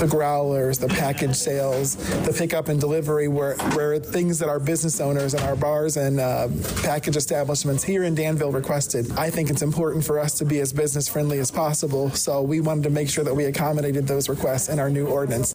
the growlers, the package sales, the pickup and delivery, were, were things that our business owners and our bars and uh, package establishments here in Danville requested. I think it's important for us to be as business friendly as possible, so we wanted to make sure that we accommodated those requests in our new ordinance.